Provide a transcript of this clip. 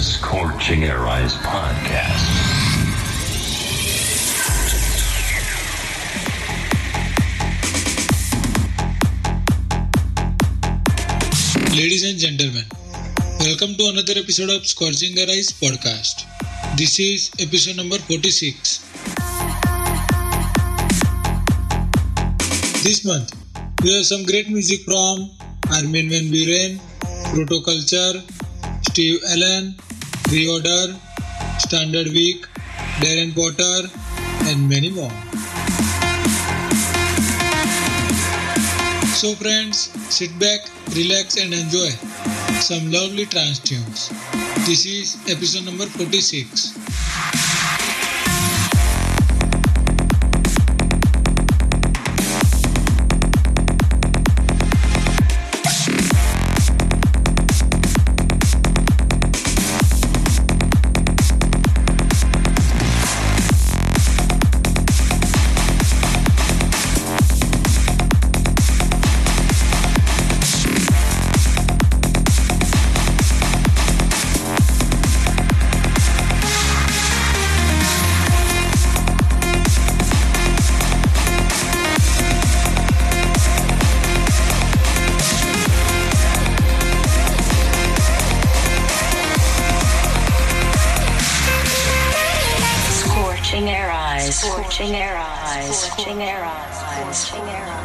The Scorching Air Eyes podcast. Ladies and gentlemen, welcome to another episode of Scorching Arise podcast. This is episode number 46. This month, we have some great music from Armin van Buuren, Protoculture, Steve Allen, Reorder, Standard Week, Darren Porter, and many more. So, friends, sit back, relax, and enjoy some lovely trance tunes. This is episode number 46. Scorching air eyes, scorching